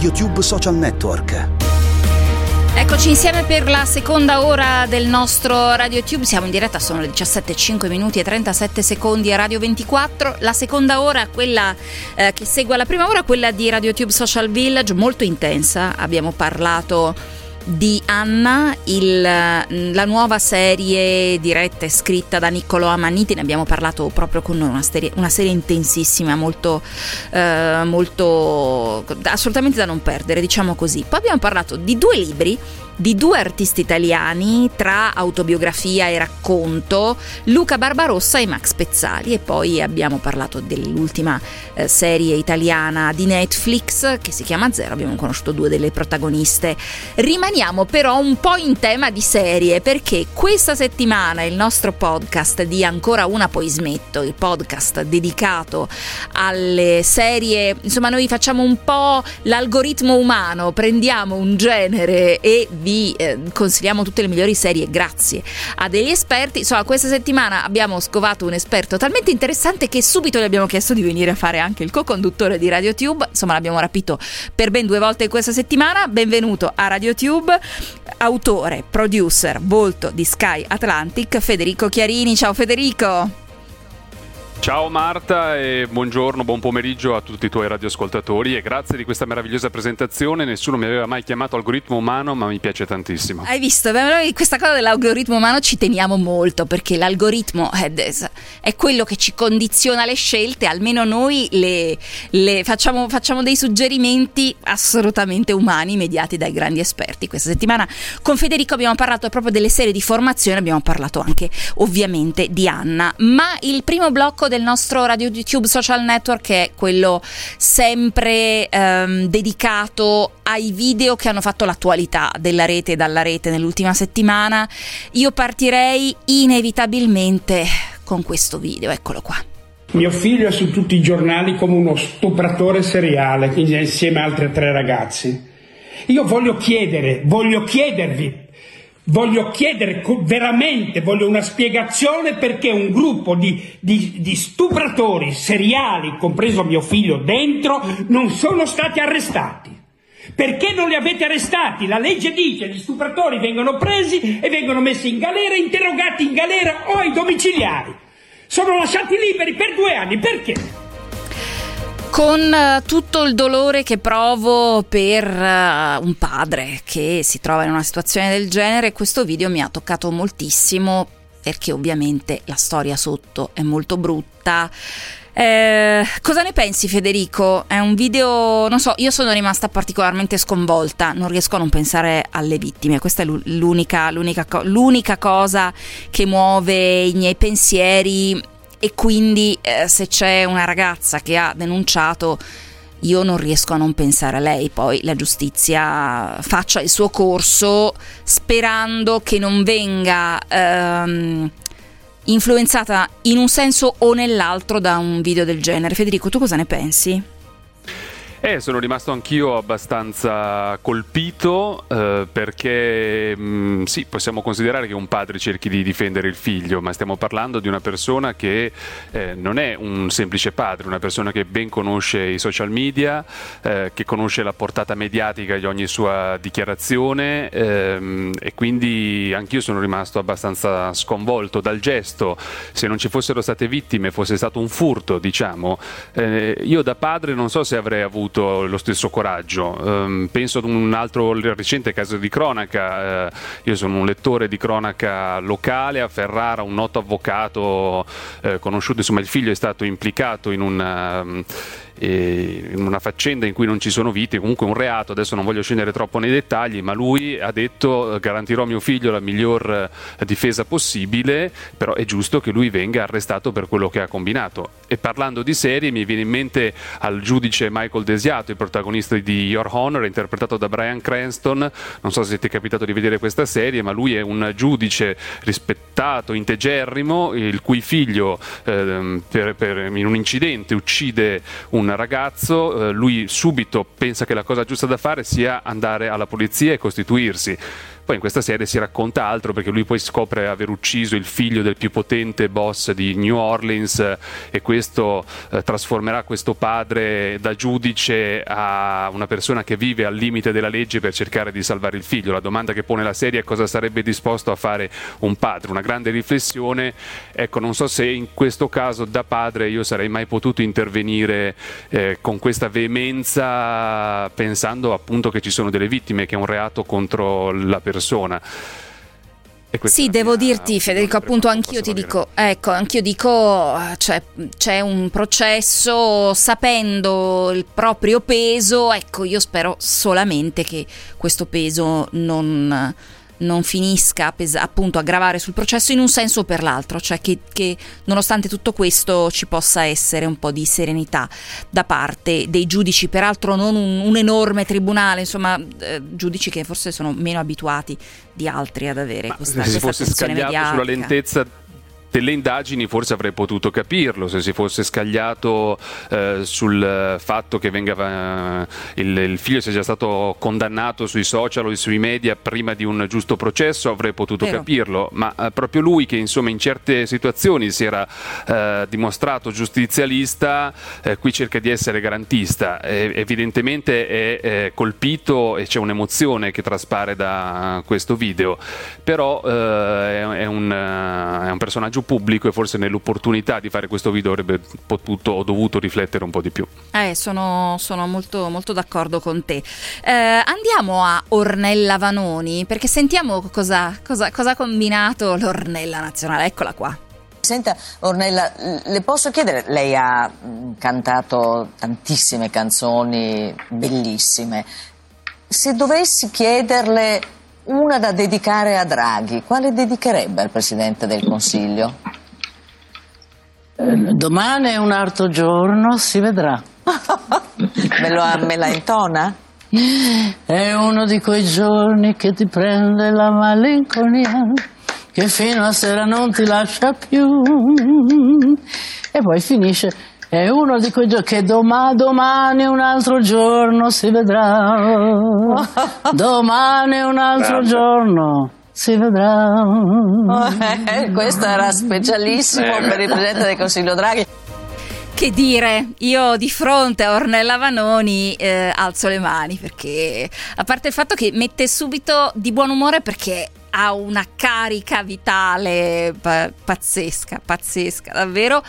RadioTube Social Network. Eccoci insieme per la seconda ora del nostro RadioTube. Siamo in diretta, sono le 17.05 minuti e 37 secondi a Radio 24. La seconda ora, quella eh, che segue la prima ora, quella di RadioTube Social Village, molto intensa. Abbiamo parlato di Anna, il, la nuova serie diretta e scritta da Niccolò Amanniti, ne abbiamo parlato proprio con noi, una serie, una serie intensissima, molto, eh, molto assolutamente da non perdere, diciamo così. Poi abbiamo parlato di due libri di due artisti italiani tra autobiografia e racconto, Luca Barbarossa e Max Pezzali e poi abbiamo parlato dell'ultima eh, serie italiana di Netflix che si chiama Zero, abbiamo conosciuto due delle protagoniste. Rimaniamo però un po' in tema di serie perché questa settimana il nostro podcast di Ancora una poi smetto, il podcast dedicato alle serie, insomma noi facciamo un po' l'algoritmo umano, prendiamo un genere e vi eh, consigliamo tutte le migliori serie grazie a degli esperti. Insomma, questa settimana abbiamo scovato un esperto talmente interessante che subito gli abbiamo chiesto di venire a fare anche il co-conduttore di RadioTube. Insomma, l'abbiamo rapito per ben due volte questa settimana. Benvenuto a RadioTube, autore, producer, volto di Sky Atlantic, Federico Chiarini. Ciao Federico. Ciao Marta e buongiorno, buon pomeriggio a tutti i tuoi radioascoltatori e grazie di questa meravigliosa presentazione. Nessuno mi aveva mai chiamato algoritmo umano, ma mi piace tantissimo. Hai visto? Noi questa cosa dell'algoritmo umano ci teniamo molto perché l'algoritmo è quello che ci condiziona le scelte, almeno noi le, le facciamo, facciamo dei suggerimenti assolutamente umani mediati dai grandi esperti. Questa settimana con Federico abbiamo parlato proprio delle serie di formazione, abbiamo parlato anche ovviamente di Anna, ma il primo blocco del nostro Radio YouTube Social Network è quello sempre ehm, dedicato ai video che hanno fatto l'attualità della rete e dalla rete nell'ultima settimana. Io partirei inevitabilmente con questo video, eccolo qua. Mio figlio è su tutti i giornali come uno stupratore seriale insieme a altri tre ragazzi. Io voglio chiedere, voglio chiedervi Voglio chiedere veramente, voglio una spiegazione perché un gruppo di, di, di, stupratori seriali, compreso mio figlio dentro, non sono stati arrestati. Perché non li avete arrestati? La legge dice che gli stupratori vengono presi e vengono messi in galera, interrogati in galera o ai domiciliari. Sono lasciati liberi per due anni. Perché? Con uh, tutto il dolore che provo per uh, un padre che si trova in una situazione del genere, questo video mi ha toccato moltissimo perché ovviamente la storia sotto è molto brutta. Eh, cosa ne pensi Federico? È un video, non so, io sono rimasta particolarmente sconvolta, non riesco a non pensare alle vittime, questa è l'unica, l'unica, l'unica cosa che muove i miei pensieri e quindi eh, se c'è una ragazza che ha denunciato io non riesco a non pensare a lei, poi la giustizia faccia il suo corso sperando che non venga ehm, influenzata in un senso o nell'altro da un video del genere. Federico, tu cosa ne pensi? Eh, sono rimasto anch'io abbastanza colpito eh, perché mh, mm, sì, possiamo considerare che un padre cerchi di difendere il figlio, ma stiamo parlando di una persona che eh, non è un semplice padre, una persona che ben conosce i social media, eh, che conosce la portata mediatica di ogni sua dichiarazione ehm, e quindi anch'io sono rimasto abbastanza sconvolto dal gesto. Se non ci fossero state vittime, fosse stato un furto, diciamo, eh, io da padre non so se avrei avuto avuto lo stesso coraggio. Um, penso ad un altro recente caso di cronaca, uh, io sono un lettore di cronaca locale a Ferrara, un noto avvocato uh, conosciuto, insomma il figlio è stato implicato in un... Um, in una faccenda in cui non ci sono vittime, comunque un reato, adesso non voglio scendere troppo nei dettagli, ma lui ha detto garantirò a mio figlio la miglior eh, difesa possibile, però è giusto che lui venga arrestato per quello che ha combinato. E parlando di serie mi viene in mente al giudice Michael Desiato, il protagonista di Your Honor, interpretato da Brian Cranston, non so se ti è capitato di vedere questa serie, ma lui è un giudice rispettato, integerrimo, il cui figlio eh, per, per, in un incidente uccide un ragazzo, eh, lui subito pensa che la cosa giusta da fare sia andare alla polizia e costituirsi. Poi in questa serie si racconta altro perché lui poi scopre aver ucciso il figlio del più potente boss di New Orleans eh, e questo eh, trasformerà questo padre da giudice a una persona che vive al limite della legge per cercare di salvare il figlio. La domanda che pone la serie è cosa sarebbe disposto a fare un padre, una grande riflessione. Ecco, non so se in questo caso da padre io sarei mai potuto intervenire eh, con questa veemenza pensando appunto che ci sono delle vittime, che è un reato contro la persona. Sì, devo dirti Federico, appunto anch'io ti dico, ecco, anch'io dico, cioè, c'è un processo sapendo il proprio peso, ecco, io spero solamente che questo peso non non finisca pes- appunto a gravare sul processo in un senso o per l'altro, cioè che, che, nonostante tutto questo ci possa essere un po' di serenità da parte dei giudici, peraltro non un, un enorme tribunale, insomma eh, giudici che forse sono meno abituati di altri ad avere Ma questa, se questa si fosse mediatica. sulla lentezza delle indagini forse avrei potuto capirlo se si fosse scagliato eh, sul fatto che venga, eh, il, il, figlio sia già stato condannato sui social o sui media prima di un giusto processo avrei potuto Vero. capirlo ma eh, proprio lui che insomma in certe situazioni si era eh, dimostrato giustizialista eh, qui cerca di essere garantista evidentemente è colpito e c'è un'emozione che traspare da questo video però eh, è, un, è un personaggio messaggio pubblico e forse nell'opportunità di fare questo video avrebbe potuto o dovuto riflettere un po' di più. Eh, sono, sono molto, molto, d'accordo con te. Eh, andiamo a Ornella Vanoni perché sentiamo cosa, cosa, cosa ha combinato l'Ornella Nazionale. Eccola qua. Senta Ornella, le posso chiedere, lei ha mm, cantato tantissime canzoni bellissime, se dovessi chiederle una da dedicare a Draghi, quale dedicherebbe al Presidente del Consiglio? Eh, domani è un altro giorno, si vedrà. me, lo, me la intona? È uno di quei giorni che ti prende la malinconia, che fino a sera non ti lascia più. E poi finisce è uno di quei giorni che domani, domani un altro giorno si vedrà. domani un altro Grande. giorno si vedrà. Eh, questo era specialissimo per il Presidente del Consiglio Draghi. Che dire, io di fronte a Ornella Vanoni eh, alzo le mani perché, a parte il fatto che mette subito di buon umore perché ha una carica vitale pazzesca, pazzesca, davvero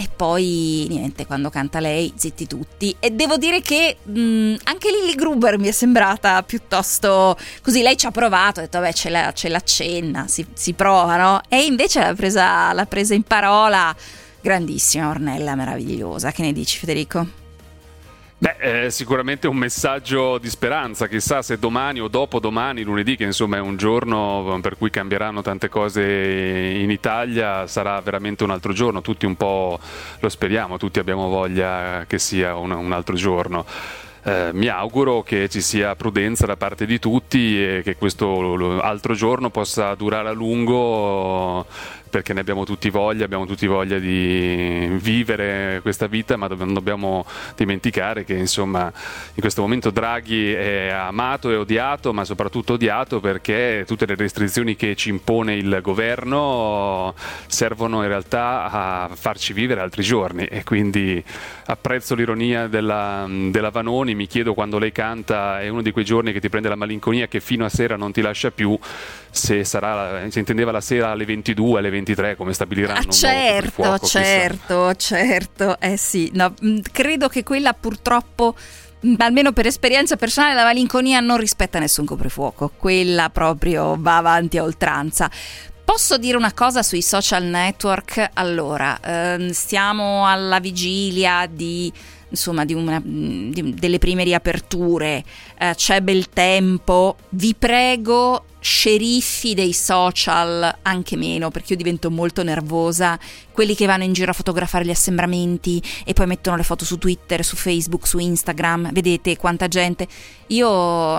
e poi niente, quando canta lei, zitti tutti. E devo dire che mh, anche Lily Gruber mi è sembrata piuttosto così. Lei ci ha provato, ha detto, vabbè, ce ce l'accenna, si, si prova, no? E invece l'ha presa, l'ha presa in parola. Grandissima Ornella, meravigliosa. Che ne dici, Federico? Beh, è sicuramente un messaggio di speranza, chissà se domani o dopodomani, lunedì, che insomma è un giorno per cui cambieranno tante cose in Italia, sarà veramente un altro giorno, tutti un po' lo speriamo, tutti abbiamo voglia che sia un, un altro giorno. Eh, mi auguro che ci sia prudenza da parte di tutti e che questo altro giorno possa durare a lungo perché ne abbiamo tutti voglia, abbiamo tutti voglia di vivere questa vita, ma non dobbiamo dimenticare che insomma in questo momento Draghi è amato e odiato, ma soprattutto odiato perché tutte le restrizioni che ci impone il governo servono in realtà a farci vivere altri giorni e quindi apprezzo l'ironia della, della Vanoni, mi chiedo quando lei canta è uno di quei giorni che ti prende la malinconia che fino a sera non ti lascia più, se, sarà, se intendeva la sera alle 22, alle 23 come stabiliranno. Ah, certo, fuoco, certo, chissà. certo, eh sì, no, mm, credo che quella purtroppo mm, almeno per esperienza personale, la malinconia non rispetta nessun coprifuoco, quella proprio va avanti a oltranza. Posso dire una cosa sui social network? Allora, ehm, stiamo alla vigilia di, insomma, di una, di, delle prime riaperture, eh, c'è bel tempo, vi prego sceriffi dei social, anche meno, perché io divento molto nervosa, quelli che vanno in giro a fotografare gli assembramenti e poi mettono le foto su Twitter, su Facebook, su Instagram, vedete quanta gente, io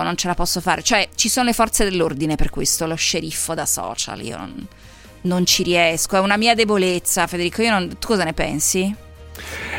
non ce la posso fare, cioè ci sono le forze dell'ordine per questo, lo sceriffo da social, io non, non ci riesco, è una mia debolezza, Federico, io non, tu cosa ne pensi?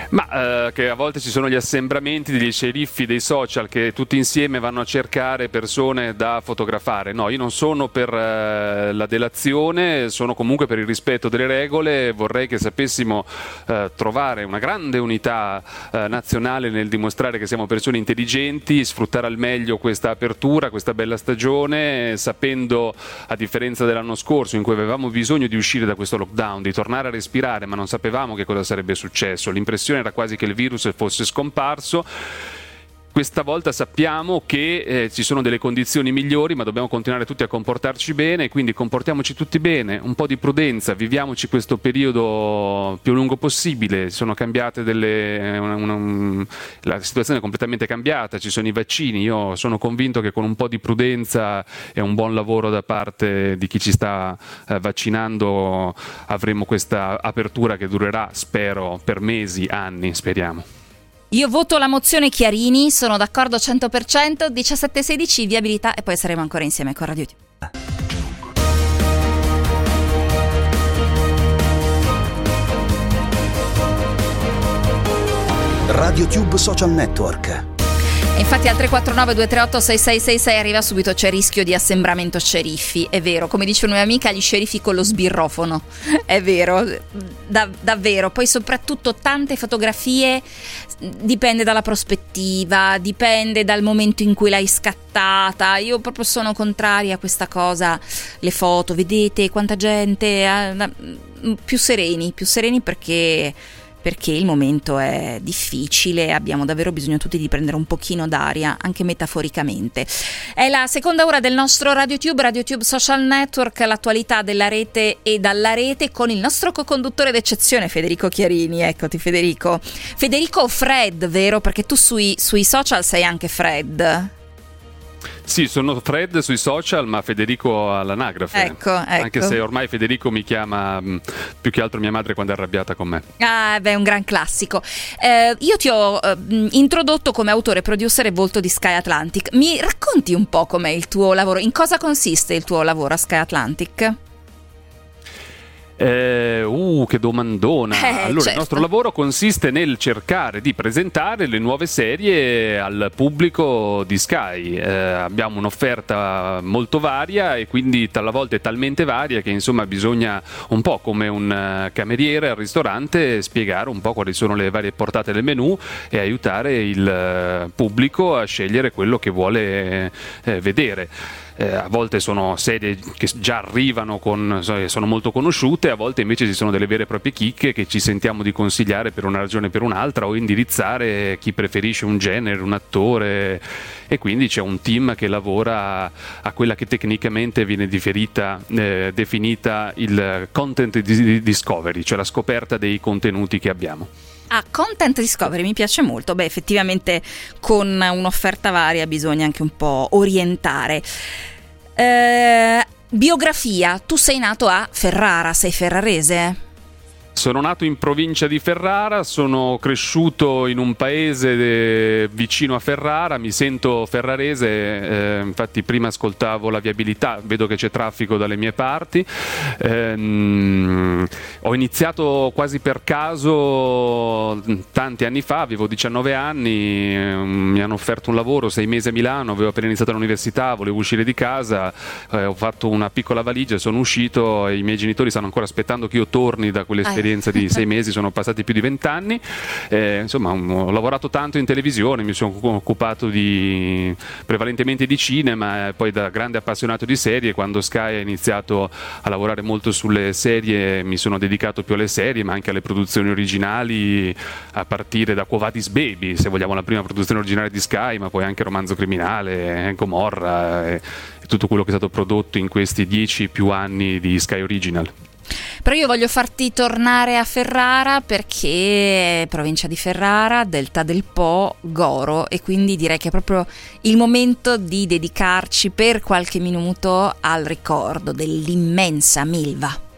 Ma eh, che a volte ci sono gli assembramenti degli sceriffi dei social che tutti insieme vanno a cercare persone da fotografare. No, io non sono per eh, la delazione, sono comunque per il rispetto delle regole. Vorrei che sapessimo eh, trovare una grande unità eh, nazionale nel dimostrare che siamo persone intelligenti, sfruttare al meglio questa apertura, questa bella stagione, sapendo, a differenza dell'anno scorso, in cui avevamo bisogno di uscire da questo lockdown, di tornare a respirare, ma non sapevamo che cosa sarebbe successo. L'impressione era quasi che il virus fosse scomparso questa volta sappiamo che eh, ci sono delle condizioni migliori, ma dobbiamo continuare tutti a comportarci bene, quindi comportiamoci tutti bene, un po' di prudenza, viviamoci questo periodo più lungo possibile, sono cambiate delle, una, una, la situazione è completamente cambiata, ci sono i vaccini, io sono convinto che con un po' di prudenza e un buon lavoro da parte di chi ci sta eh, vaccinando avremo questa apertura che durerà, spero, per mesi, anni, speriamo. Io voto la mozione Chiarini, sono d'accordo 100%, 17-16 viabilità e poi saremo ancora insieme con Radio Tube. Radio Tube Social Network infatti al 349 238 6666 arriva subito c'è rischio di assembramento sceriffi, è vero, come dice una mia amica, gli sceriffi con lo sbirrofono, è vero, da, davvero, poi soprattutto tante fotografie dipende dalla prospettiva, dipende dal momento in cui l'hai scattata, io proprio sono contraria a questa cosa, le foto, vedete quanta gente, eh, più sereni, più sereni perché perché il momento è difficile, abbiamo davvero bisogno tutti di prendere un pochino d'aria, anche metaforicamente. È la seconda ora del nostro RadioTube, RadioTube Social Network, l'attualità della rete e dalla rete con il nostro co-conduttore d'eccezione Federico Chiarini. Eccoti Federico. Federico Fred, vero? Perché tu sui, sui social sei anche Fred. Sì, sono Fred sui social, ma Federico all'anagrafe. Ecco, ecco. Anche se ormai Federico mi chiama mm, più che altro mia madre quando è arrabbiata con me. Ah, beh, un gran classico. Eh, io ti ho eh, introdotto come autore, producer e volto di Sky Atlantic. Mi racconti un po' com'è il tuo lavoro? In cosa consiste il tuo lavoro a Sky Atlantic? Eh, uh, che domandona! Eh, allora, certo. il nostro lavoro consiste nel cercare di presentare le nuove serie al pubblico di Sky. Eh, abbiamo un'offerta molto varia e quindi talvolta è talmente varia che insomma bisogna un po' come un eh, cameriere al ristorante spiegare un po' quali sono le varie portate del menù e aiutare il eh, pubblico a scegliere quello che vuole eh, vedere eh, a volte sono serie che già arrivano, con, sono molto conosciute, a volte invece ci sono delle vere e proprie chicche che ci sentiamo di consigliare per una ragione o per un'altra o indirizzare chi preferisce un genere, un attore e quindi c'è un team che lavora a quella che tecnicamente viene eh, definita il content discovery, cioè la scoperta dei contenuti che abbiamo. Ah, content discovery mi piace molto. Beh, effettivamente con un'offerta varia bisogna anche un po' orientare. Eh, biografia, tu sei nato a Ferrara, sei ferrarese? Sono nato in provincia di Ferrara, sono cresciuto in un paese de... vicino a Ferrara, mi sento ferrarese, eh, infatti prima ascoltavo la viabilità, vedo che c'è traffico dalle mie parti. Eh, ho iniziato quasi per caso tanti anni fa, avevo 19 anni, eh, mi hanno offerto un lavoro, sei mesi a Milano, avevo appena iniziato l'università, volevo uscire di casa, eh, ho fatto una piccola valigia, sono uscito e i miei genitori stanno ancora aspettando che io torni da quell'esperienza esperienza di sei mesi, sono passati più di vent'anni. Eh, insomma, ho lavorato tanto in televisione, mi sono occupato di, prevalentemente di cinema, e poi da grande appassionato di serie, quando Sky ha iniziato a lavorare molto sulle serie, mi sono dedicato più alle serie, ma anche alle produzioni originali, a partire da Covadis Baby, se vogliamo la prima produzione originale di Sky, ma poi anche Romanzo Criminale, Gomorra e, e tutto quello che è stato prodotto in questi dieci più anni di Sky Original. Però io voglio farti tornare a Ferrara perché provincia di Ferrara, Delta del Po, Goro e quindi direi che è proprio il momento di dedicarci per qualche minuto al ricordo dell'immensa Milva.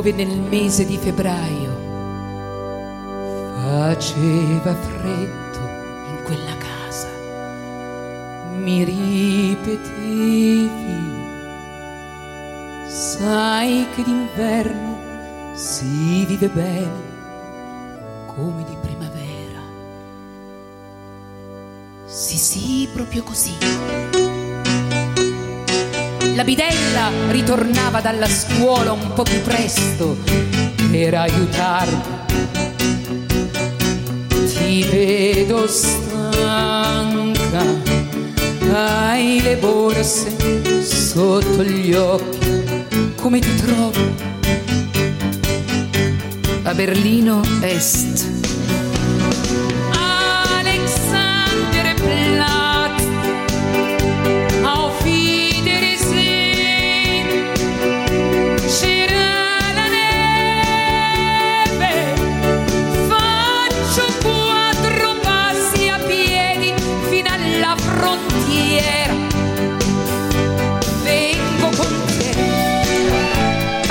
Piove nel mese di febbraio. Faceva freddo in quella casa. Mi ripetevi, sai che d'inverno si vive bene come di primavera. Sì, sì, proprio così. La bidella ritornava dalla scuola un po' più presto per aiutarmi. Ti vedo stanca, hai le borse sotto gli occhi, come ti trovo? A Berlino Est.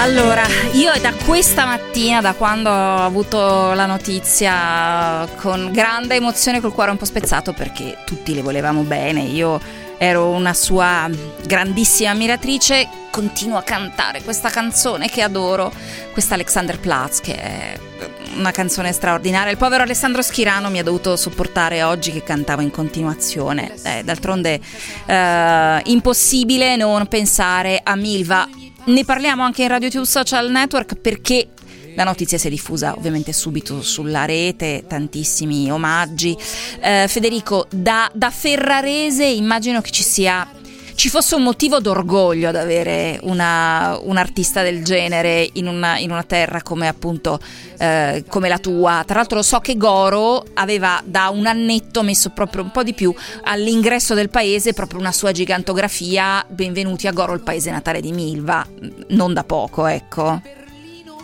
Allora, io è da questa mattina, da quando ho avuto la notizia, con grande emozione, col cuore un po' spezzato, perché tutti le volevamo bene, io ero una sua grandissima ammiratrice, continuo a cantare questa canzone che adoro, questa Alexander Platz, che è una canzone straordinaria. Il povero Alessandro Schirano mi ha dovuto sopportare oggi che cantavo in continuazione. Eh, d'altronde eh, impossibile non pensare a Milva. Ne parliamo anche in Radio Tube Social Network perché la notizia si è diffusa ovviamente subito sulla rete, tantissimi omaggi. Eh, Federico, da, da ferrarese immagino che ci sia ci fosse un motivo d'orgoglio ad avere una, un artista del genere in una, in una terra come appunto eh, come la tua. Tra l'altro so che Goro aveva da un annetto messo proprio un po' di più all'ingresso del paese proprio una sua gigantografia. Benvenuti a Goro, il paese natale di Milva. Non da poco, ecco.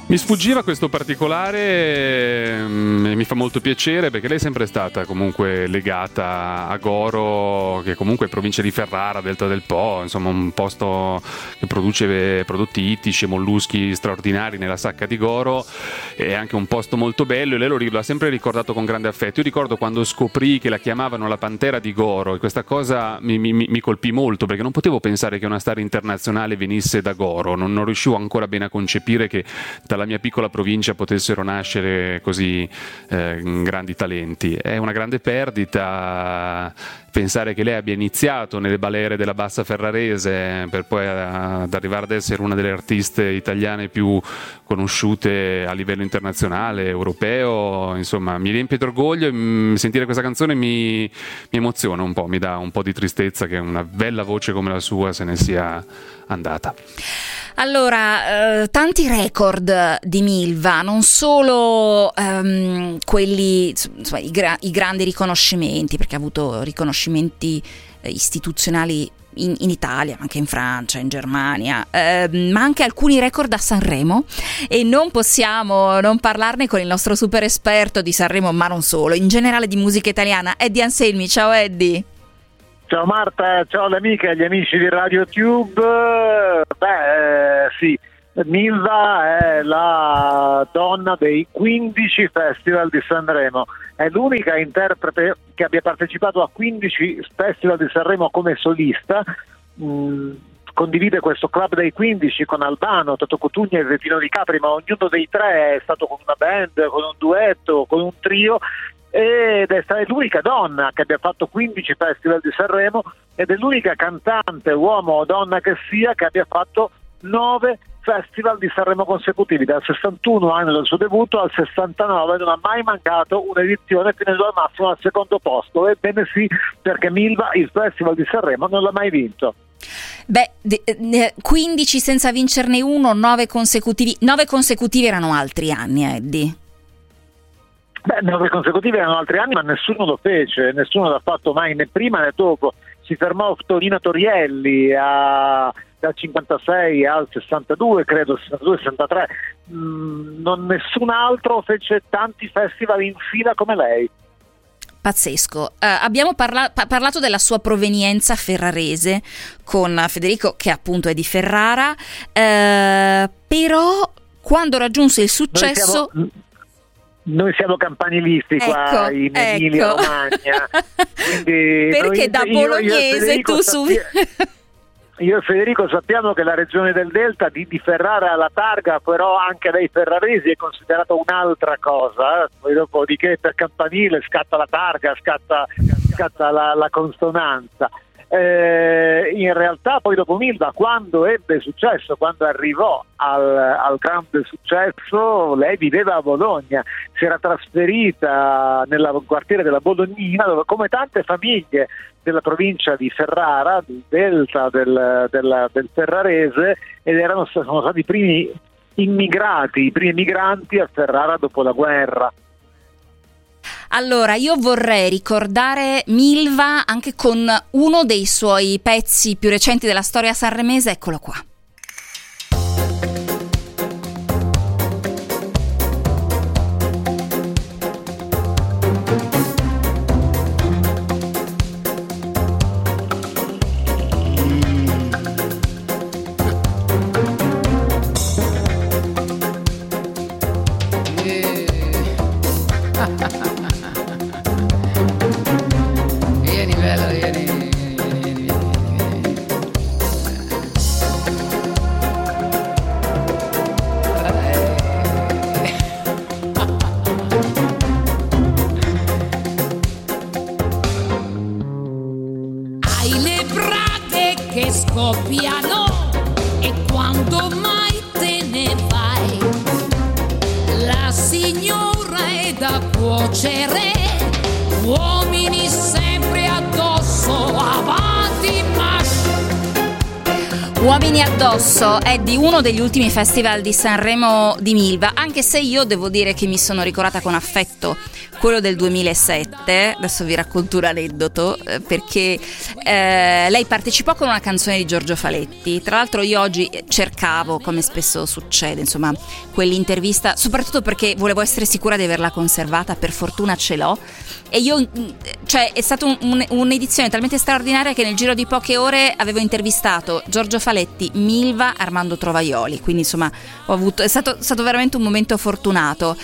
Mi sfuggiva questo particolare mm, e mi fa molto piacere perché lei è sempre stata comunque legata a Goro, che comunque è provincia di Ferrara, Delta del Po, insomma un posto che produce prodotti ittici e molluschi straordinari nella sacca di Goro, è anche un posto molto bello e lei lo l'ha sempre ricordato con grande affetto. Io ricordo quando scoprì che la chiamavano la Pantera di Goro e questa cosa mi, mi- mi colpì molto perché non potevo pensare che una star internazionale venisse da Goro, non, non riuscivo ancora bene a concepire che dalla mia piccola provincia potessero nascere così eh, grandi talenti. È una grande perdita pensare che lei abbia iniziato nelle balere della bassa ferrarese per poi ad arrivare ad essere una delle artiste italiane più conosciute a livello internazionale, europeo, insomma mi riempie d'orgoglio e mm, sentire questa canzone mi, mi emoziona un po', mi dà un po' di tristezza che una bella voce come la sua se ne sia andata. Allora, eh, tanti record di Milva, non solo ehm, quelli, insomma, i, gra- i grandi riconoscimenti, perché ha avuto riconoscimenti eh, istituzionali in, in Italia, ma anche in Francia, in Germania, ehm, ma anche alcuni record a Sanremo e non possiamo non parlarne con il nostro super esperto di Sanremo, ma non solo, in generale di musica italiana, Eddie Anselmi. Ciao Eddie. Ciao Marta, ciao le amiche e gli amici di Radio Tube. Beh, eh, sì, Milva è la donna dei 15 festival di Sanremo. È l'unica interprete che abbia partecipato a 15 festival di Sanremo come solista. Mm, condivide questo club dei 15 con Albano, Toto Cotugna e Rettino Di Capri, ma ognuno dei tre è stato con una band, con un duetto, con un trio ed è stata l'unica donna che abbia fatto 15 festival di Sanremo ed è l'unica cantante, uomo o donna che sia, che abbia fatto 9 festival di Sanremo consecutivi, dal 61 anno del suo debutto al 69 non ha mai mancato un'edizione finendo al massimo al secondo posto. Ebbene sì, perché Milva il festival di Sanremo non l'ha mai vinto. Beh, de- ne- 15 senza vincerne uno, 9 consecutivi. 9 consecutivi erano altri anni, Eddie. Beh, nove consecutivi erano altri anni, ma nessuno lo fece, nessuno l'ha fatto mai né prima né dopo. Si fermò Tonino Torielli a, dal 56 al 62, credo, 62-63. Mm, non, nessun altro fece tanti festival in fila come lei. Pazzesco. Eh, abbiamo parla- pa- parlato della sua provenienza ferrarese con Federico, che appunto è di Ferrara, eh, però quando raggiunse il successo... Siamo, noi siamo campanilisti qua Ecco, in ecco. Emilia Romagna. Perché noi- da io- io bolognese Federico tu su... Io e Federico sappiamo che la regione del Delta di, di Ferrara alla targa, però anche dai ferraresi è considerata un'altra cosa. Poi dopodiché per campanile scatta la targa, scatta, scatta la, la consonanza. Eh, in realtà poi dopo Milva, quando ebbe successo, quando arrivò al, al grande successo, lei viveva a Bologna, si era trasferita nel quartiere della Bolognina, dove come tante famiglie della provincia di Ferrara, del delta del, del- del Ferrarese, ed erano sono stati i primi immigrati, i primi migranti a Ferrara dopo la guerra. Allora, io vorrei ricordare Milva anche con uno dei suoi pezzi più recenti della storia sanremese, eccolo qua. Addosso è di uno degli ultimi festival di Sanremo di Milva, anche se io devo dire che mi sono ricordata con affetto quello del 2007, adesso vi racconto un aneddoto, eh, perché eh, lei partecipò con una canzone di Giorgio Faletti, tra l'altro io oggi cercavo, come spesso succede, insomma, quell'intervista, soprattutto perché volevo essere sicura di averla conservata, per fortuna ce l'ho, e io, mm, cioè, è stata un- un- un'edizione talmente straordinaria che nel giro di poche ore avevo intervistato Giorgio Faletti, Milva, Armando Trovaioli. Quindi, insomma, avuto, è stato, stato veramente un momento fortunato.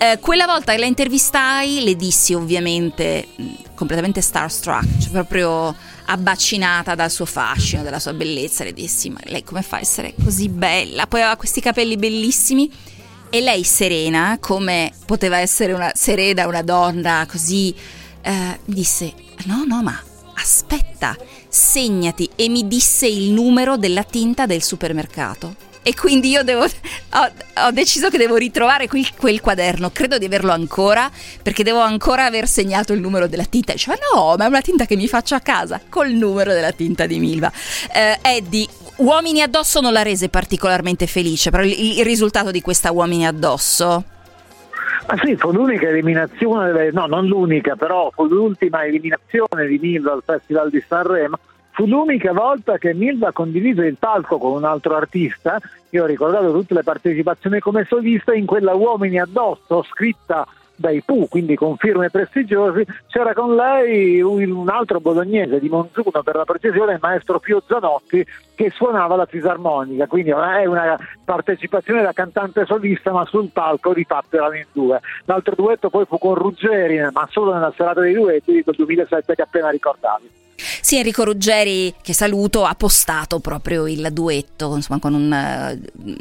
Eh, quella volta che la intervistai, le dissi ovviamente mh, completamente starstruck, cioè proprio abbacinata dal suo fascino, dalla sua bellezza. Le dissi: Ma lei come fa a essere così bella? Poi aveva questi capelli bellissimi. E lei serena, come poteva essere una serena, una donna così, eh, disse: No, no, ma aspetta, segnati. E mi disse il numero della tinta del supermercato. E quindi io devo, ho, ho deciso che devo ritrovare quel, quel quaderno. Credo di averlo ancora, perché devo ancora aver segnato il numero della tinta. Diceva: No, ma è una tinta che mi faccio a casa, col numero della tinta di Milva. Eh, Eddie, Uomini addosso non la rese particolarmente felice, però il, il risultato di questa Uomini addosso. Ma sì, fu l'unica eliminazione, no, non l'unica, però fu l'ultima eliminazione di Milva al Festival di Sanremo. Fu l'unica volta che Milva ha condiviso il palco con un altro artista. Io ho ricordato tutte le partecipazioni come solista in quella Uomini addosso, scritta dai Pooh, quindi con firme prestigiosi. C'era con lei un altro bolognese di Monzuno, per la precisione, il maestro Pio Zanotti, che suonava la fisarmonica. Quindi è una partecipazione da cantante solista, ma sul palco di fatto erano in due. L'altro duetto poi fu con Ruggeri, ma solo nella serata dei duetti del 2007 che appena ricordavi. Sì, Enrico Ruggeri, che saluto, ha postato proprio il duetto, insomma, con un eh,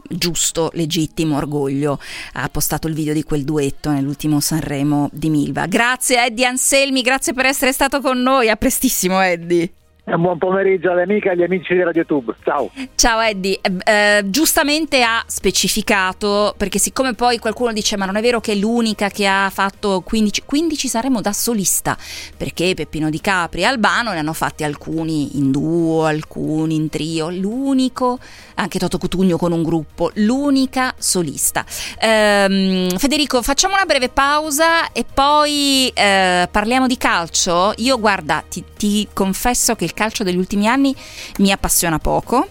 giusto, legittimo orgoglio. Ha postato il video di quel duetto nell'ultimo Sanremo di Milva. Grazie Eddie Anselmi, grazie per essere stato con noi. A prestissimo, Eddie. E un buon pomeriggio alle amiche e agli amici di RadioTube. Ciao. Ciao Eddie, Eh, eh, giustamente ha specificato, perché siccome poi qualcuno dice ma non è vero che è l'unica che ha fatto 15, 15 saremo da solista, perché Peppino Di Capri e Albano ne hanno fatti alcuni in duo, alcuni in trio, l'unico, anche Toto Cutugno con un gruppo, l'unica solista. Ehm, Federico, facciamo una breve pausa e poi eh, parliamo di calcio. Io guarda, ti, ti confesso che il calcio degli ultimi anni mi appassiona poco.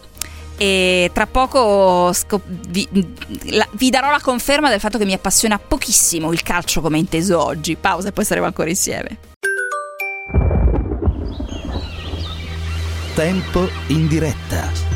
E tra poco scop- vi, la- vi darò la conferma del fatto che mi appassiona pochissimo il calcio come inteso oggi. Pausa e poi saremo ancora insieme. Tempo in diretta.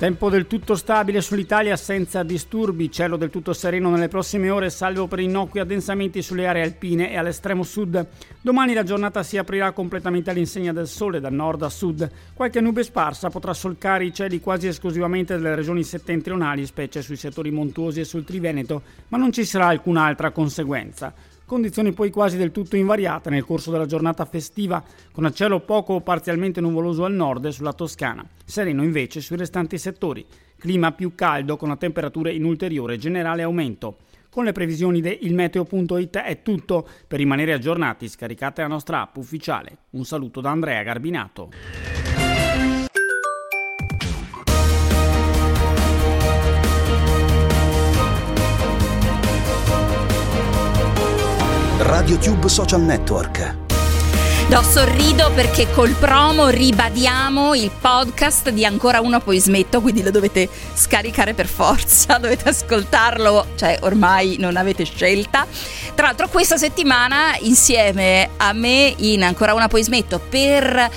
Tempo del tutto stabile sull'Italia senza disturbi, cielo del tutto sereno nelle prossime ore, salvo per innocui addensamenti sulle aree alpine e all'estremo sud. Domani la giornata si aprirà completamente all'insegna del sole da nord a sud. Qualche nube sparsa potrà solcare i cieli quasi esclusivamente delle regioni settentrionali, specie sui settori montuosi e sul Triveneto, ma non ci sarà alcun'altra conseguenza condizioni poi quasi del tutto invariate nel corso della giornata festiva, con a cielo poco o parzialmente nuvoloso al nord e sulla Toscana, sereno invece sui restanti settori, clima più caldo con la temperatura in ulteriore generale aumento. Con le previsioni di ilmeteo.it è tutto, per rimanere aggiornati scaricate la nostra app ufficiale. Un saluto da Andrea Garbinato. RadioTube Social Network. No, sorrido perché col promo ribadiamo il podcast di Ancora Uno Poi Smetto, quindi lo dovete scaricare per forza, dovete ascoltarlo, cioè ormai non avete scelta. Tra l'altro questa settimana insieme a me in Ancora Una Poi Smetto per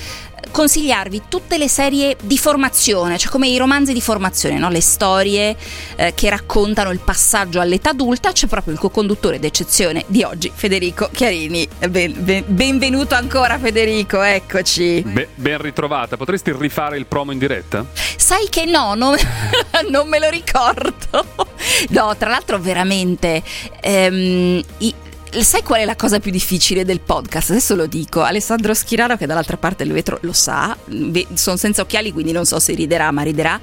consigliarvi tutte le serie di formazione, cioè come i romanzi di formazione, no? le storie eh, che raccontano il passaggio all'età adulta. C'è proprio il co-conduttore d'eccezione di oggi, Federico Chiarini. Ben, ben, benvenuto ancora, Federico, eccoci. Be- ben ritrovata, potresti rifare il promo in diretta? Sai che no, non, non me lo ricordo. No, tra l'altro, veramente. Ehm, i, sai qual è la cosa più difficile del podcast? Adesso lo dico. Alessandro Schiraro, che dall'altra parte del vetro lo sa, sono senza occhiali, quindi non so se riderà, ma riderà.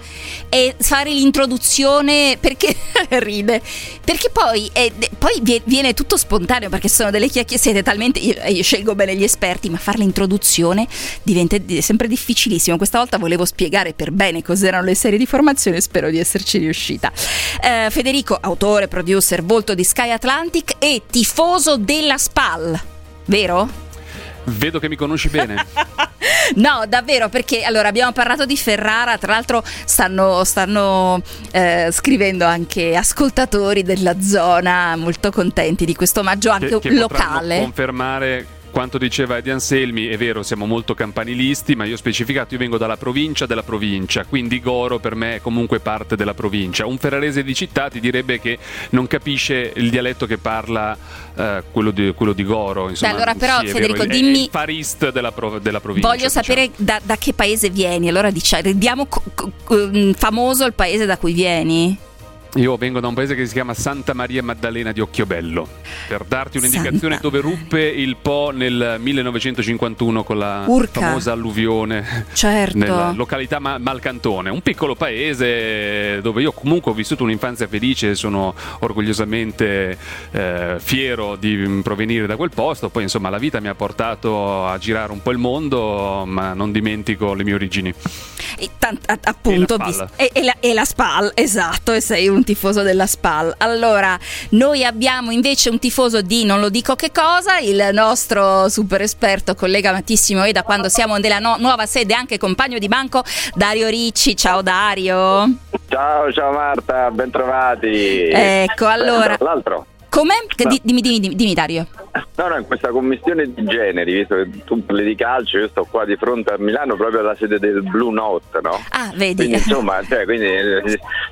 E fare l'introduzione perché ride? Perché poi, è, poi, viene tutto spontaneo, perché sono delle chiacchiere. Siete talmente. Io, io, scelgo bene gli esperti, ma fare l'introduzione diventa sempre difficilissimo. Questa volta volevo spiegare per bene cos'erano le serie di formazione, spero di esserci riuscita. Eh, Federico, autore, producer, volto di Sky Atlantic e tifoso tifoso della SPAL, vero? Vedo che mi conosci bene. no, davvero, perché allora abbiamo parlato di Ferrara, tra l'altro stanno, stanno eh, scrivendo anche ascoltatori della zona molto contenti di questo omaggio anche che, che locale. confermare quanto diceva Edi Anselmi, è vero, siamo molto campanilisti, ma io ho specificato, io vengo dalla provincia della provincia, quindi Goro per me è comunque parte della provincia. Un ferrarese di città ti direbbe che non capisce il dialetto che parla eh, quello, di, quello, di, Goro. Insomma, Beh, allora però sì, Federico, vero, dimmi... Il farist della, prov- della provincia. Voglio diciamo. sapere da, da, che paese vieni, allora diciamo, rendiamo co- co- famoso il paese da cui vieni. Io vengo da un paese che si chiama Santa Maria Maddalena di Occhiobello, per darti un'indicazione Santa. dove ruppe il Po nel 1951 con la Urca. famosa alluvione certo. nella località Malcantone, un piccolo paese dove io comunque ho vissuto un'infanzia felice e sono orgogliosamente eh, fiero di provenire da quel posto, poi insomma la vita mi ha portato a girare un po' il mondo, ma non dimentico le mie origini. E tant- appunto, e la, e, e, la, e la SPAL, esatto, e sei un un tifoso della SPAL. Allora, noi abbiamo invece un tifoso di non lo dico che cosa, il nostro super esperto collega amatissimo e da quando siamo nella no- nuova sede anche compagno di banco Dario Ricci. Ciao Dario. Ciao, ciao Marta, bentrovati. Ecco, allora. L'altro. Come? No. Dimmi, dimmi, dimmi, Dario. No, no, in questa commissione di generi, visto che tu parli di calcio, io sto qua di fronte a Milano proprio alla sede del Blue Note, no? Ah, vedi. Quindi, insomma, cioè, quindi, eh,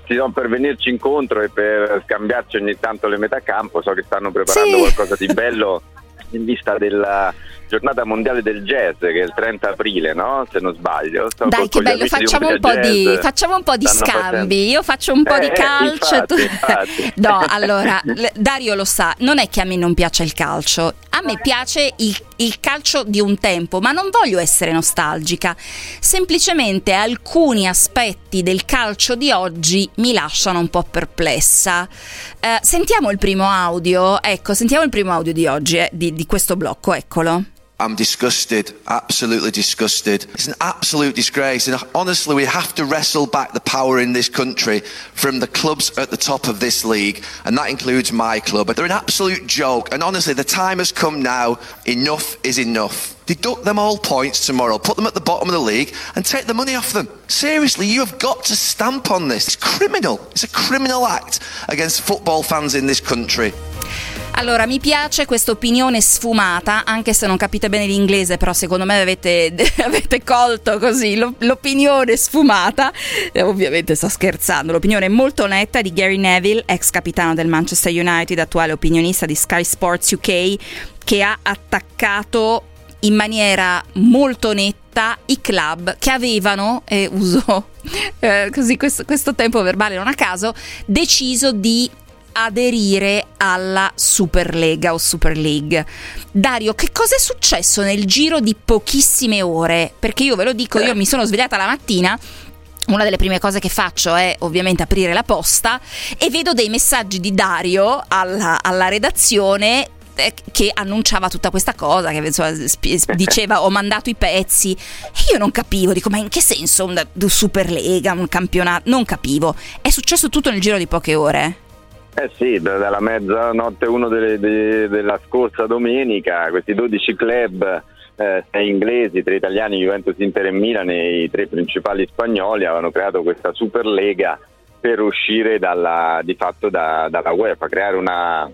si sono per venirci incontro e per scambiarci ogni tanto le metà campo, so che stanno preparando sì. qualcosa di bello in vista della giornata mondiale del jazz che è il 30 aprile, no? Se non sbaglio. Sto Dai, che bello, facciamo un, di, facciamo un, po di, scambi. Io faccio un po' eh, di calcio. Infatti, infatti. no, allora, Dario lo sa, non è che a me non piace il calcio. A me piace il, il calcio di un tempo, ma non voglio essere nostalgica. Semplicemente alcuni aspetti del calcio di oggi mi lasciano un po' perplessa. Eh, sentiamo il primo audio. Ecco, sentiamo il primo audio di oggi, eh, di, di questo blocco, eccolo. I'm disgusted, absolutely disgusted. It's an absolute disgrace. And honestly, we have to wrestle back the power in this country from the clubs at the top of this league. And that includes my club. They're an absolute joke. And honestly, the time has come now. Enough is enough. Deduct them all points tomorrow, put them at the bottom of the league, and take the money off them. Seriously, you have got to stamp on this. It's criminal. It's a criminal act against football fans in this country. Allora, mi piace questa opinione sfumata, anche se non capite bene l'inglese, però secondo me avete, avete colto così l'opinione sfumata. Eh, ovviamente sto scherzando. L'opinione molto netta di Gary Neville, ex capitano del Manchester United, attuale opinionista di Sky Sports UK, che ha attaccato in maniera molto netta i club che avevano, e uso eh, così questo, questo tempo verbale non a caso, deciso di aderire alla Superlega o Super League. Dario, che cosa è successo nel giro di pochissime ore? Perché io ve lo dico, io mi sono svegliata la mattina una delle prime cose che faccio è ovviamente aprire la posta e vedo dei messaggi di Dario alla, alla redazione eh, che annunciava tutta questa cosa, che insomma, diceva ho mandato i pezzi e io non capivo, dico ma in che senso un, un Superlega, un campionato, non capivo. È successo tutto nel giro di poche ore. Eh sì, dalla mezzanotte 1 delle, de, della scorsa domenica, questi 12 club, eh, sei inglesi, tre italiani, Juventus, Inter e Milan e i tre principali spagnoli avevano creato questa Superlega per uscire dalla, di fatto da, dalla UEFA, creare una,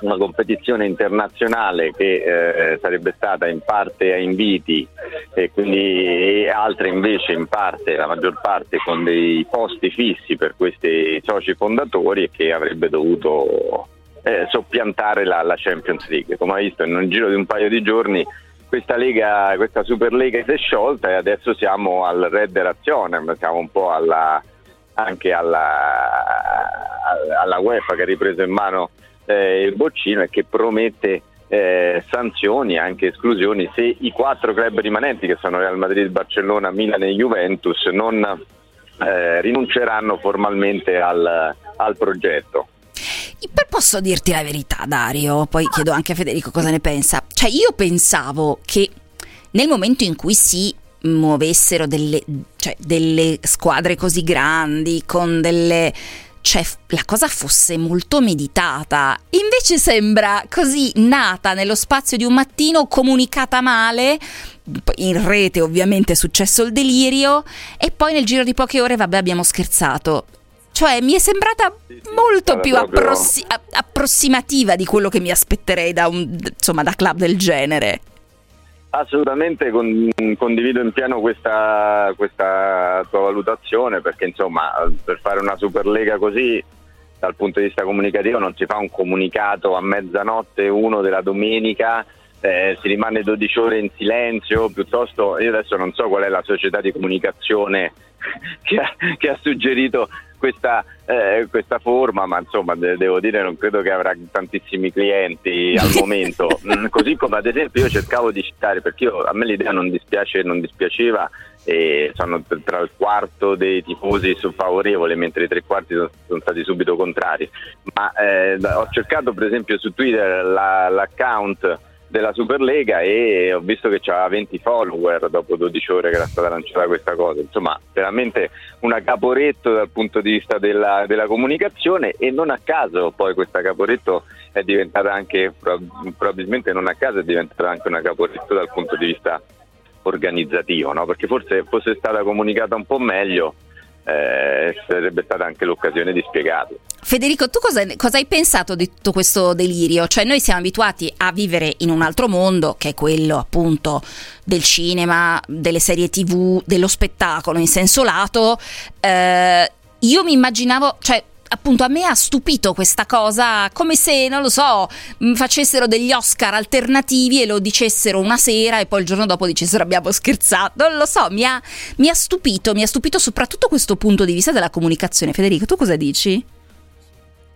una competizione internazionale che eh, sarebbe stata in parte a inviti e quindi e altre invece in parte, la maggior parte con dei posti fissi per questi soci fondatori e che avrebbe dovuto eh, soppiantare la, la, Champions League. Come hai visto in un giro di un paio di giorni questa, Lega, questa Superlega si è sciolta e adesso siamo al Red Razione, siamo un po' alla, anche alla, alla UEFA che ha ripreso in mano eh, il boccino e che promette eh, sanzioni, anche esclusioni, se i quattro club rimanenti che sono Real Madrid, Barcellona, Milan e Juventus non eh, rinunceranno formalmente al, al progetto. Posso dirti la verità, Dario, poi chiedo anche a Federico cosa ne pensa. Cioè, io pensavo che nel momento in cui si muovessero delle, cioè, delle squadre così grandi, con delle cioè la cosa fosse molto meditata. Invece sembra così nata nello spazio di un mattino, comunicata male. In rete ovviamente è successo il delirio e poi nel giro di poche ore vabbè abbiamo scherzato. Cioè mi è sembrata molto più approssi- approssimativa di quello che mi aspetterei da un insomma da club del genere. Assolutamente con, condivido in pieno questa, questa, tua valutazione perché insomma per fare una Superlega così dal punto di vista comunicativo non si fa un comunicato a mezzanotte uno della domenica eh, si rimane 12 ore in silenzio piuttosto io adesso non so qual è la società di comunicazione che ha, che ha suggerito questa, eh, questa, forma, ma insomma de- devo dire non credo che avrà tantissimi clienti al momento. Mm, così come ad esempio io cercavo di citare, perché io, a me l'idea non dispiace non dispiaceva e sono tra il quarto dei tifosi favorevoli mentre i tre quarti sono, sono stati subito contrari, ma eh, ho cercato per esempio su Twitter la, l'account della Superlega e ho visto che c'era 20 follower dopo 12 ore che era stata lanciata questa cosa. Insomma, veramente una caporetto dal punto di vista della, della comunicazione e non a caso poi questa caporetto è diventata anche, probabilmente non a caso è diventata anche una caporetto dal punto di vista organizzativo, no? perché forse fosse stata comunicata un po' meglio eh, sarebbe stata anche l'occasione di spiegarlo. Federico, tu cosa, cosa, hai pensato di tutto questo delirio? Cioè noi siamo abituati a vivere in un altro mondo, che è quello appunto del cinema, delle serie tv, dello spettacolo in senso lato. Eh, io mi immaginavo, cioè appunto a me ha stupito questa cosa, come se, non lo so, mm, facessero degli Oscar alternativi e lo dicessero una sera e poi il giorno dopo dicessero abbiamo scherzato. Non lo so, mi ha, mi ha stupito, mi ha stupito soprattutto questo punto di vista della comunicazione. Federico, tu cosa dici?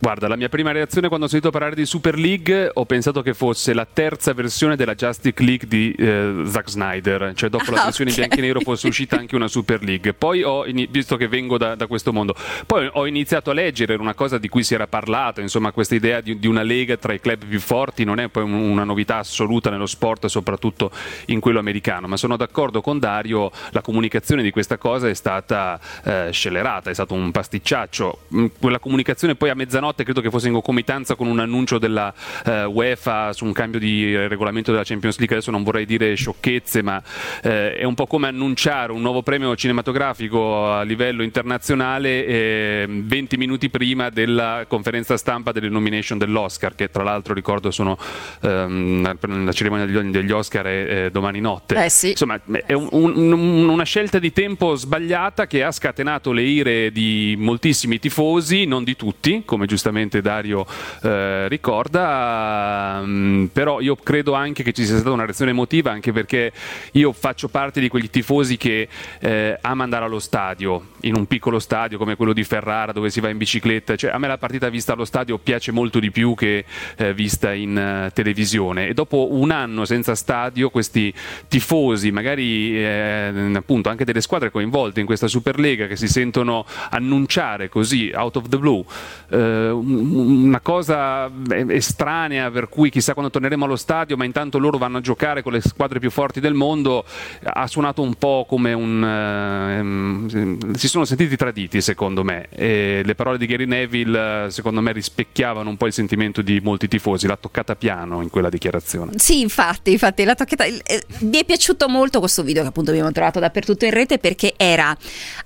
Guarda, la mia prima reazione quando ho sentito parlare di Super League ho pensato che fosse la terza versione della Justice League di eh, Zack Snyder, cioè dopo ah, la versione okay. in bianco e nero fosse uscita anche una Super League. Poi ho, visto che vengo da, da, questo mondo, poi ho iniziato a leggere una cosa di cui si era parlato, insomma questa idea di, di una lega tra i club più forti non è poi una novità assoluta nello sport, soprattutto in quello americano, ma sono d'accordo con Dario, la comunicazione di questa cosa è stata eh, scellerata, è stato un pasticciaccio. Mm, quella comunicazione poi a mezzanotte notte, credo che fosse in concomitanza con un annuncio della eh, UEFA su un cambio di regolamento della Champions League, adesso non vorrei dire sciocchezze, ma eh, è un po' come annunciare un nuovo premio cinematografico a livello internazionale 20 minuti prima della conferenza stampa delle nomination dell'Oscar, che tra l'altro ricordo sono ehm, la cerimonia degli Oscar è domani notte. Eh sì. Insomma, è un, un, una scelta di tempo sbagliata che ha scatenato le ire di moltissimi tifosi, non di tutti, come giustamente Dario eh, ricorda, um, però io credo anche che ci sia stata una reazione emotiva, anche perché io faccio parte di quegli tifosi che eh, ama andare allo stadio, in un piccolo stadio come quello di Ferrara dove si va in bicicletta, cioè, a me la partita vista allo stadio piace molto di più che eh, vista in uh, televisione. E dopo un anno senza stadio questi tifosi, magari eh, appunto anche delle squadre coinvolte in questa Superlega che si sentono annunciare così out of the blue eh, una cosa estranea per cui chissà quando torneremo allo stadio ma intanto loro vanno a giocare con le squadre più forti del mondo ha suonato un po' come un eh, si sono sentiti traditi secondo me. E le parole di Gary Neville secondo me rispecchiavano un po' il sentimento di molti tifosi. L'ha toccata piano in quella dichiarazione. Sì infatti, infatti l'ha toccata. Eh, mi è piaciuto molto questo video che appunto abbiamo trovato dappertutto in rete perché era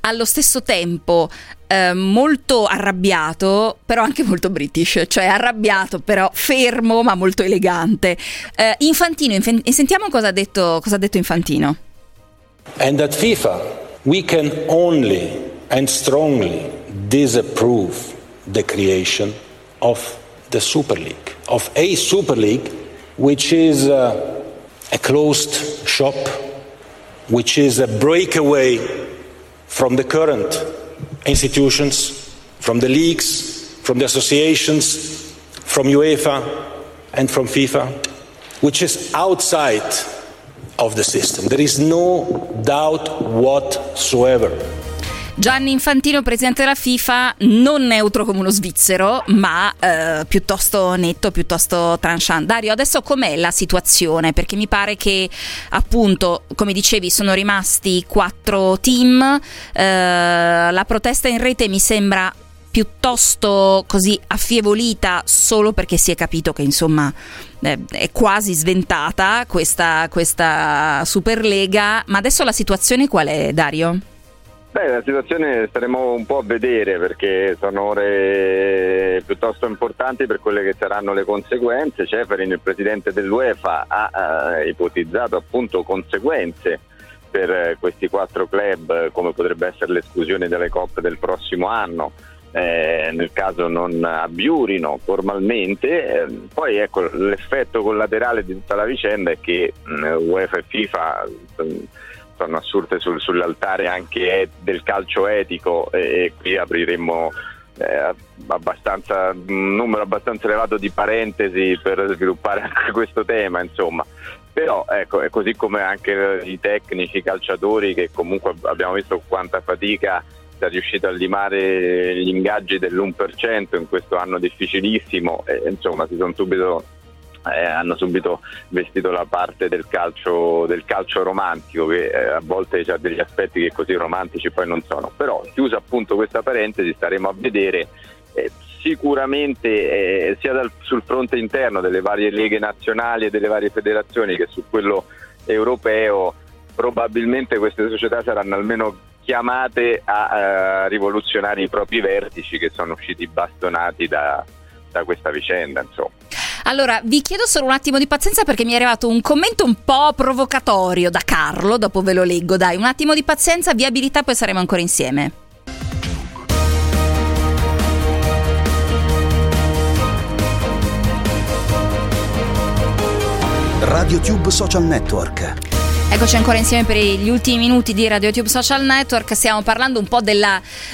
allo stesso tempo eh, molto arrabbiato, però anche molto british, cioè arrabbiato, però fermo, ma molto elegante. Eh, Infantino, inf- sentiamo cosa ha, detto, cosa ha detto Infantino. And at FIFA we can only and strongly disapprove the creation of the Super League, of a Super League which is uh, a closed shop, which is a breakaway from the current institutions, from the leagues, from the associations, from UEFA and from FIFA, which is outside of the system. There is no doubt whatsoever. Gianni Infantino, presidente della FIFA, non neutro come uno svizzero, ma eh, piuttosto netto, piuttosto tranchant. Dario, adesso com'è la situazione? Perché mi pare che, appunto, come dicevi, sono rimasti quattro team. Eh, la protesta in rete mi sembra piuttosto così affievolita solo perché si è capito che insomma eh, è quasi sventata questa, questa Superlega. Ma adesso la situazione qual è, Dario? Beh, la situazione staremo un po' a vedere perché sono ore piuttosto importanti per quelle che saranno le conseguenze. Ceferin, il presidente dell'UEFA, ha eh, ipotizzato appunto conseguenze per questi quattro club, come potrebbe essere l'esclusione dalle coppe del prossimo anno. Eh, nel caso non abiurino formalmente. Eh, poi ecco, l'effetto collaterale di tutta la vicenda è che mh, UEFA e FIFA mh, sono assurte sul, sull'altare anche del calcio etico e, e qui apriremmo eh, abbastanza, un numero abbastanza elevato di parentesi per sviluppare anche questo tema, insomma. Però ecco, è così come anche i tecnici, i calciatori che comunque abbiamo visto quanta fatica sia riuscito a limare gli ingaggi dell'1% in questo anno difficilissimo e insomma si sono subito eh, hanno subito vestito la parte del calcio, del calcio romantico che eh, a volte ha degli aspetti che così romantici poi non sono. Però chiusa appunto questa parentesi staremo a vedere eh, sicuramente eh, sia dal, sul fronte interno delle varie leghe nazionali e delle varie federazioni che su quello europeo probabilmente queste società saranno almeno chiamate a eh, rivoluzionare i propri vertici che sono usciti bastonati da, da questa vicenda. Insomma. Allora, vi chiedo solo un attimo di pazienza perché mi è arrivato un commento un po' provocatorio da Carlo, dopo ve lo leggo, dai, un attimo di pazienza, viabilità, poi saremo ancora insieme. Radio Tube Social Network Eccoci ancora insieme per gli ultimi minuti di RadioTube Social Network. Stiamo parlando un po' del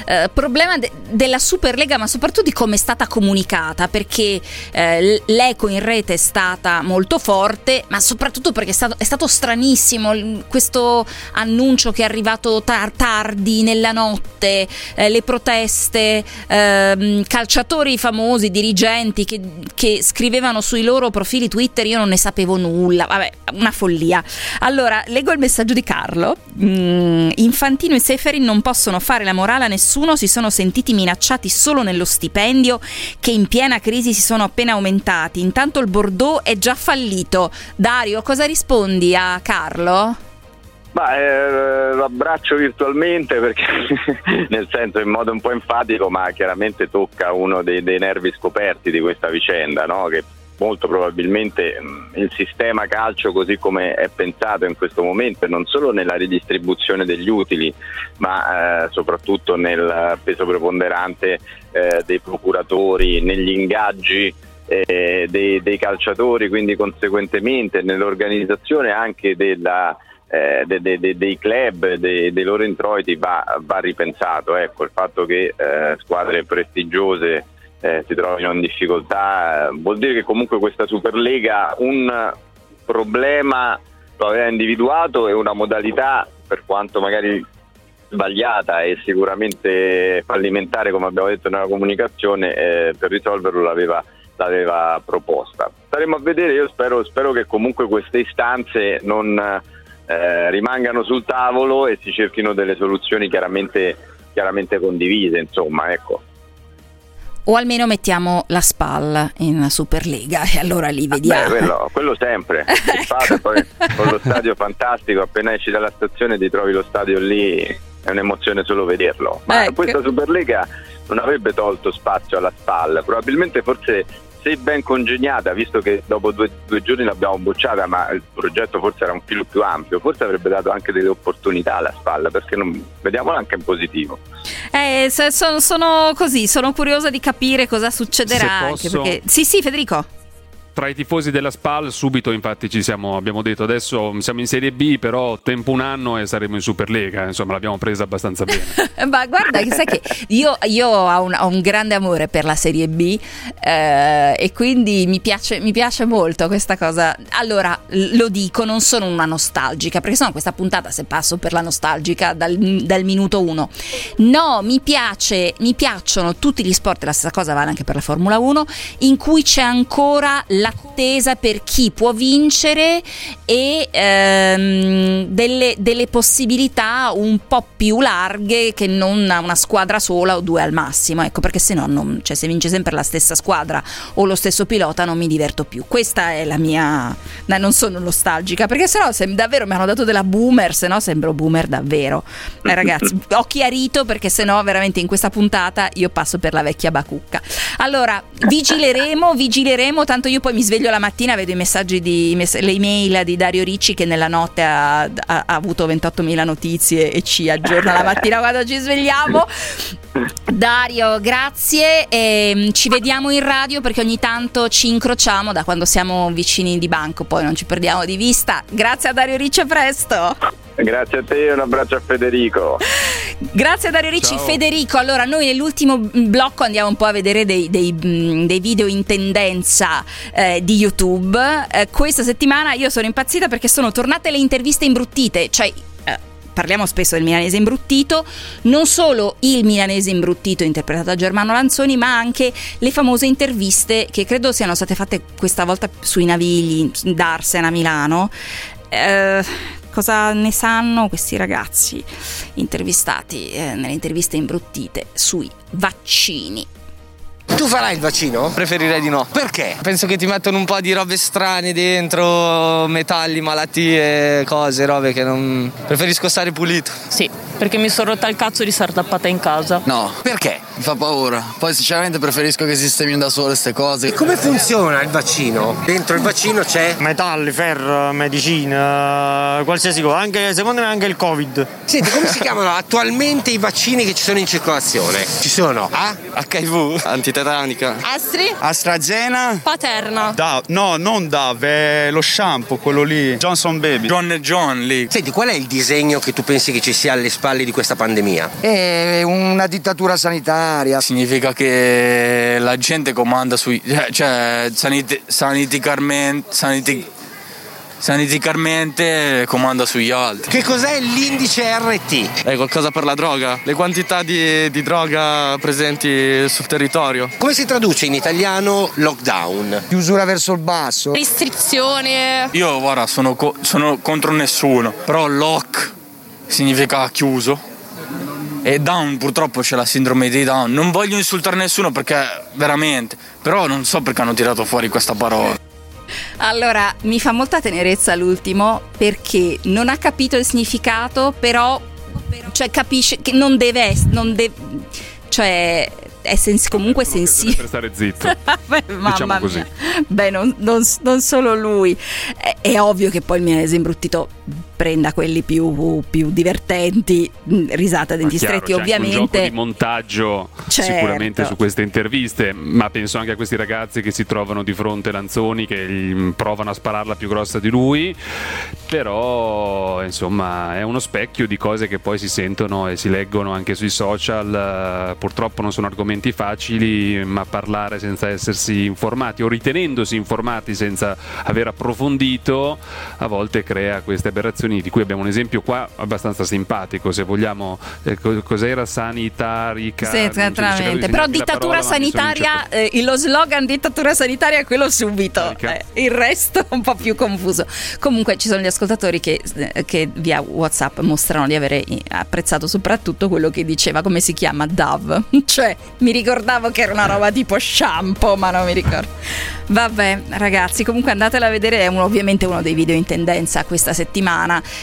eh, problema de- della Superlega, ma soprattutto di come è stata comunicata, perché eh, l'eco in rete è stata molto forte, ma soprattutto perché è stato, è stato stranissimo questo annuncio che è arrivato tar- tardi nella notte, eh, le proteste, ehm, calciatori famosi, dirigenti che, che scrivevano sui loro profili Twitter, io non ne sapevo nulla, vabbè, una follia. Allora, Leggo il messaggio di Carlo. Mm, Infantino e Seferin non possono fare la morale a nessuno, si sono sentiti minacciati solo nello stipendio che in piena crisi si sono appena aumentati. Intanto il Bordeaux è già fallito. Dario, cosa rispondi a Carlo? Ma eh, lo abbraccio virtualmente perché nel senso in modo un po' enfatico, ma chiaramente tocca uno dei, dei nervi scoperti di questa vicenda, no? che molto probabilmente mh, il sistema calcio così come è pensato in questo momento, non solo nella ridistribuzione degli utili, ma eh, soprattutto nel peso preponderante eh, dei procuratori, negli ingaggi eh, dei, dei calciatori, quindi conseguentemente nell'organizzazione anche della eh, de, de, de, dei club, dei loro introiti va, va ripensato. Ecco, il fatto che eh, squadre prestigiose eh, si trovino in difficoltà eh, vuol dire che comunque questa Superlega un problema lo aveva individuato e una modalità, per quanto magari sbagliata e sicuramente fallimentare, come abbiamo detto nella comunicazione, eh, per risolverlo l'aveva, l'aveva proposta. Staremo a vedere, io spero, spero che comunque queste istanze non eh, rimangano sul tavolo e si cerchino delle soluzioni chiaramente, chiaramente condivise, insomma, ecco. O almeno mettiamo la SPAL in Superlega e allora lì vediamo. Beh, quello, quello sempre. ecco. poi, con lo stadio fantastico, appena esci dalla stazione ti trovi lo stadio lì, è un'emozione solo vederlo. Ma Ecco. questa Superlega non avrebbe tolto spazio alla SPAL, probabilmente forse se ben congegnata, visto che dopo due, due giorni l'abbiamo bocciata, ma il progetto forse era un filo più ampio, forse avrebbe dato anche delle opportunità alla spalla, perché non, vediamolo anche in positivo. Eh, sono, sono così, sono curiosa di capire cosa succederà. Posso- perché... Sì, sì, Federico. Tra i tifosi della SPAL subito infatti ci siamo, abbiamo detto adesso siamo in Serie B però tempo un anno e saremo in Superlega, insomma l'abbiamo presa abbastanza bene. Ma guarda, sai che io, io ho, un, ho un grande amore per la Serie B eh, e quindi mi piace, mi piace molto questa cosa. Allora, lo dico, non sono una nostalgica, perché sennò questa puntata se passo per la nostalgica dal, dal minuto uno. No, mi piace, mi piacciono tutti gli sport, la stessa cosa vale anche per la Formula 1, in cui c'è ancora l'attesa per chi può vincere e ehm, delle, delle possibilità un po' più larghe che non una squadra sola o due al massimo. Ecco, perché se no, non- cioè, se vince sempre la stessa squadra o lo stesso pilota, non mi diverto più. Questa è la mia. no, non sono nostalgica, perché sennò se davvero mi hanno dato della boomer, se no sembro boomer davvero. Eh, ragazzi, ho chiarito perché se no, veramente in questa puntata io passo per la vecchia bacucca. Allora, vigileremo, vigileremo. Tanto io poi mi sveglio la mattina, vedo i messaggi di le email di Dario Ricci che nella notte ha, ha- ha avuto 28.000 notizie e ci aggiorna la mattina quando ci svegliamo. Dario, grazie. e, ci vediamo in radio perché ogni tanto ci incrociamo da quando siamo vicini di banco, poi non ci perdiamo di vista. Grazie a Dario Ricci, a presto. Grazie a te e un abbraccio a Federico. Grazie a Dario Ricci. Ciao. Federico, allora noi nell'ultimo blocco andiamo un po' a vedere dei, dei, mh, dei video in tendenza eh, di YouTube. Eh, questa settimana io sono impazzita perché sono tornate le interviste imbruttite, cioè... Parliamo spesso del milanese imbruttito, non solo il milanese imbruttito interpretato da Germano Lanzoni, ma anche le famose interviste che credo siano state fatte questa volta sui navigli d'Arsen a Milano. Eh, cosa ne sanno questi ragazzi intervistati eh, nelle interviste imbruttite sui vaccini? Tu farai il vaccino? Preferirei di no. Perché? Penso che ti mettono un po' di robe strane dentro, metalli, malattie, cose, robe che non. Preferisco stare pulito. Sì, perché mi sono rotta il cazzo di stare tappata in casa. No. Perché? Mi fa paura. Poi sinceramente preferisco che sistemino da sole queste cose. E come funziona il vaccino? Dentro il vaccino c'è. Metalli, ferro, medicina, qualsiasi cosa, anche, secondo me anche il Covid. Senti, come si chiamano attualmente i vaccini che ci sono in circolazione? Ci sono A? HIV, antitetanica. Astri? AstraZeneca. Paterna. Da, no, non Dove, è lo shampoo, quello lì. Johnson Baby. John John lì. Senti, qual è il disegno che tu pensi che ci sia alle spalle di questa pandemia? È una dittatura sanitaria. Significa che la gente comanda sui. cioè, cioè sanit- saniticarmente. saniti- saniticamente comanda sugli altri. Che cos'è l'indice RT? È qualcosa per la droga? Le quantità di, di droga presenti sul territorio? Come si traduce in italiano lockdown? Chiusura verso il basso. Restrizione. Io, guarda, sono, co- sono contro nessuno, però lock significa chiuso. E Down purtroppo c'è la sindrome di Down. Non voglio insultare nessuno perché veramente, però non so perché hanno tirato fuori questa parola. Allora, mi fa molta tenerezza l'ultimo perché non ha capito il significato, però cioè capisce che non deve non de- cioè è sens- comunque sensibile. Per stare zitto. Beh, mamma diciamo così. mia. Beh, non, non- non solo lui. È, è ovvio che poi il milanese imbruttito prenda quelli più, più divertenti, mh, risata a denti Chiaro, stretti anche un gioco ovviamente. di montaggio Certo. sicuramente su queste interviste, ma penso anche a questi ragazzi che si trovano di fronte Lanzoni che provano a spararla più grossa di lui, però insomma è uno specchio di cose che poi si sentono e si leggono anche sui social, eh, purtroppo non sono argomenti facili, ma parlare senza essersi informati o ritenendosi informati senza aver approfondito a volte crea queste aberrazioni di cui abbiamo un esempio qua abbastanza simpatico, se vogliamo, eh, co- cos'era sanitarica? Sì, esattamente. Però dittatura parola, sanitaria, eh, lo slogan dittatura sanitaria è quello subito. Eh, il resto un po' più confuso. Comunque ci sono gli ascoltatori che, eh, che via WhatsApp mostrano di avere apprezzato soprattutto quello che diceva, come si chiama, Dove. cioè, mi ricordavo che era una roba tipo shampoo, ma non mi ricordo. Vabbè, ragazzi, comunque andatela a vedere, è uno- ovviamente uno dei video in tendenza questa settimana,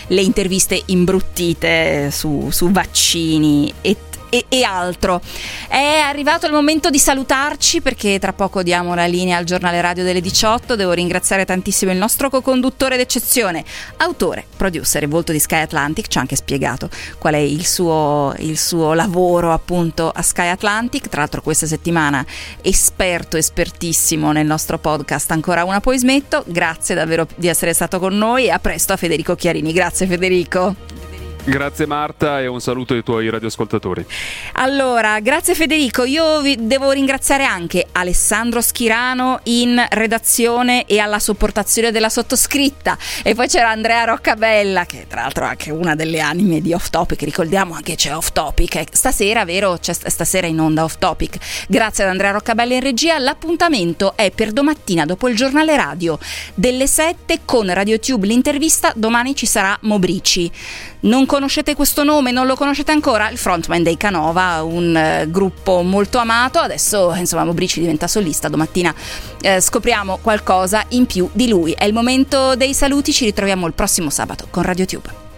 le interviste imbruttite su, su vaccini e e, e altro. È arrivato il momento di salutarci perché tra poco diamo la linea al giornale radio delle 18. Devo ringraziare tantissimo il nostro co-conduttore d'eccezione, autore, producer e volto di Sky Atlantic. Ci ha anche spiegato qual è il suo, il suo lavoro appunto a Sky Atlantic. Tra l'altro questa settimana esperto, espertissimo nel nostro podcast Ancora una poi smetto. Grazie davvero di essere stato con noi a presto a Federico Chiarini. Grazie Federico. Grazie Marta e un saluto ai tuoi radioascoltatori. Allora, grazie Federico. Io vi devo ringraziare anche Alessandro Schirano in redazione e alla sopportazione della sottoscritta. E poi c'era Andrea Roccabella, che tra l'altro è anche una delle anime di Off Topic. Ricordiamo anche c'è Off Topic. Stasera, vero? C'è st- stasera in onda Off Topic. Grazie ad Andrea Roccabella in regia. L'appuntamento è per domattina dopo il giornale radio delle 7 con RadioTube l'intervista. Domani ci sarà Mobrici. Non conoscete questo nome? Non lo conoscete ancora? Il frontman dei Canova, un eh, gruppo molto amato. Adesso, insomma, Mobrici diventa solista. Domattina eh, scopriamo qualcosa in più di lui. È il momento dei saluti. Ci ritroviamo il prossimo sabato con RadioTube.